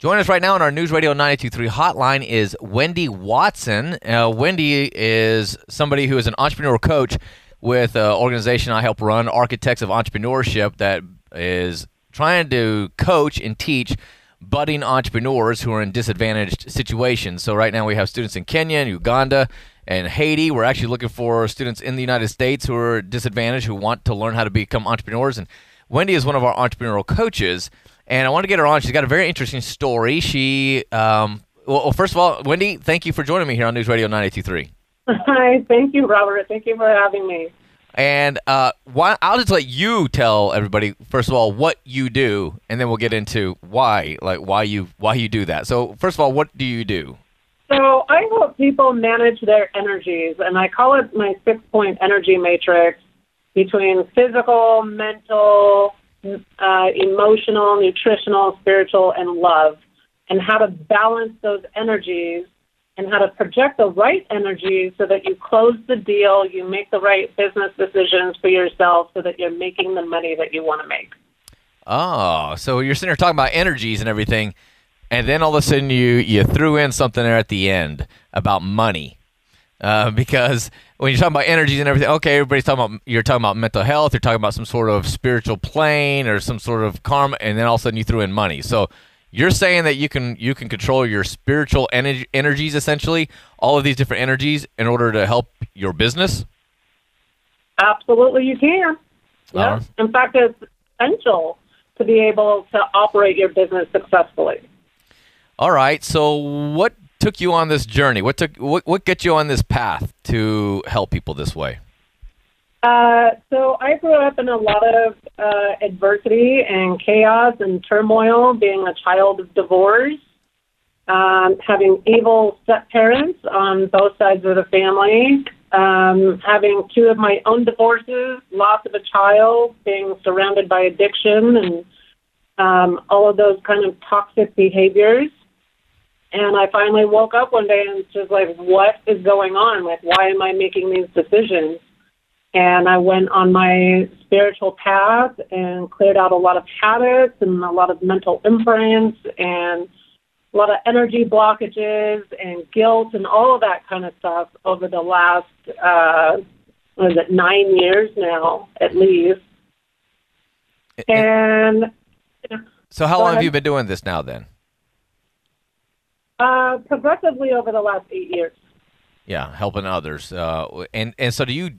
Join us right now on our News Radio 923 hotline is Wendy Watson. Uh, Wendy is somebody who is an entrepreneurial coach with an organization I help run, Architects of Entrepreneurship, that is trying to coach and teach budding entrepreneurs who are in disadvantaged situations. So right now we have students in Kenya and Uganda and Haiti. We're actually looking for students in the United States who are disadvantaged who want to learn how to become entrepreneurs. And Wendy is one of our entrepreneurial coaches, and I want to get her on. She's got a very interesting story. She, um, well, first of all, Wendy, thank you for joining me here on News Radio 923. Hi, thank you, Robert. Thank you for having me. And uh, why, I'll just let you tell everybody first of all what you do, and then we'll get into why, like why you why you do that. So first of all, what do you do? So I help people manage their energies, and I call it my six-point energy matrix between physical, mental, uh, emotional, nutritional, spiritual, and love, and how to balance those energies and how to project the right energy so that you close the deal, you make the right business decisions for yourself so that you're making the money that you want to make. Oh, so you're sitting here talking about energies and everything, and then all of a sudden you you threw in something there at the end about money, uh, because when you're talking about energies and everything, okay, everybody's talking about you're talking about mental health, you're talking about some sort of spiritual plane or some sort of karma, and then all of a sudden you threw in money. So you're saying that you can you can control your spiritual energy, energies essentially, all of these different energies in order to help your business. Absolutely, you can. Yeah. Uh-huh. In fact, it's essential to be able to operate your business successfully. All right. So what took you on this journey? What took what what get you on this path to help people this way? Uh, so I grew up in a lot of uh, adversity and chaos and turmoil, being a child of divorce, um, having evil step parents on both sides of the family, um, having two of my own divorces, loss of a child, being surrounded by addiction, and um, all of those kind of toxic behaviors. And I finally woke up one day and was just like, what is going on? Like, why am I making these decisions? And I went on my spiritual path and cleared out a lot of habits and a lot of mental imprints and a lot of energy blockages and guilt and all of that kind of stuff over the last, uh, what is it, nine years now, at least. And So how long have you been doing this now then? Uh, progressively over the last eight years. Yeah, helping others. Uh, and and so do you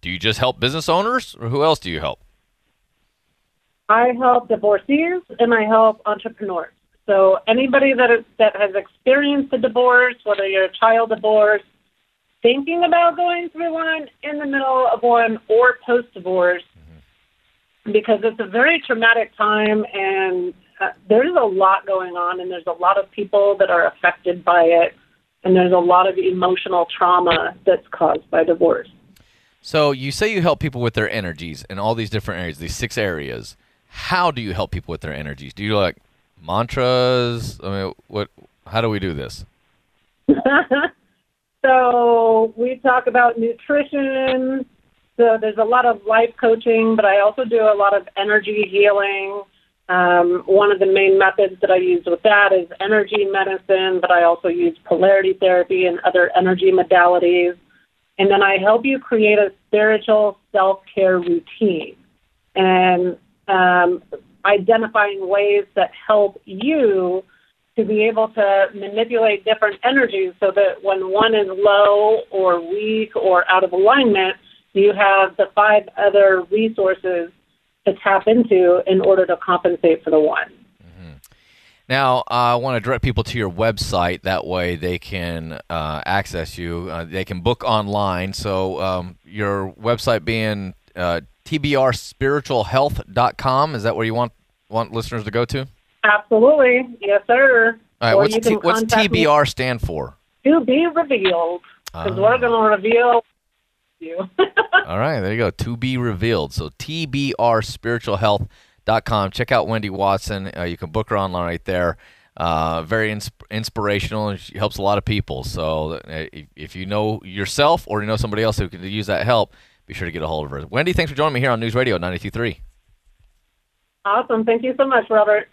do you just help business owners or who else do you help? I help divorcees and I help entrepreneurs. So anybody that is, that has experienced a divorce, whether you're a child divorce, thinking about going through one, in the middle of one, or post divorce, because it's a very traumatic time and uh, there's a lot going on and there's a lot of people that are affected by it and there's a lot of emotional trauma that's caused by divorce. So you say you help people with their energies in all these different areas, these six areas. How do you help people with their energies? Do you like mantras? I mean, what? How do we do this? so we talk about nutrition. So there's a lot of life coaching, but I also do a lot of energy healing. Um, one of the main methods that I use with that is energy medicine, but I also use polarity therapy and other energy modalities. And then I help you create a spiritual self care routine and um, identifying ways that help you to be able to manipulate different energies so that when one is low or weak or out of alignment, you have the five other resources to tap into in order to compensate for the one. Now, I want to direct people to your website. That way, they can uh, access you. Uh, they can book online. So, um, your website being uh, tbrspiritualhealth.com. Is that where you want want listeners to go to? Absolutely. Yes, sir. All right. Or What's T- what's TBR stand for? To be revealed. Because Ah. we're going to reveal you. All right, there you go. To be revealed. So tbrspiritualhealth.com. Check out Wendy Watson. Uh, you can book her online right there. Uh, very ins- inspirational and she helps a lot of people. So uh, if, if you know yourself or you know somebody else who could use that help, be sure to get a hold of her. Wendy, thanks for joining me here on News Radio 923. awesome. Thank you so much, Robert.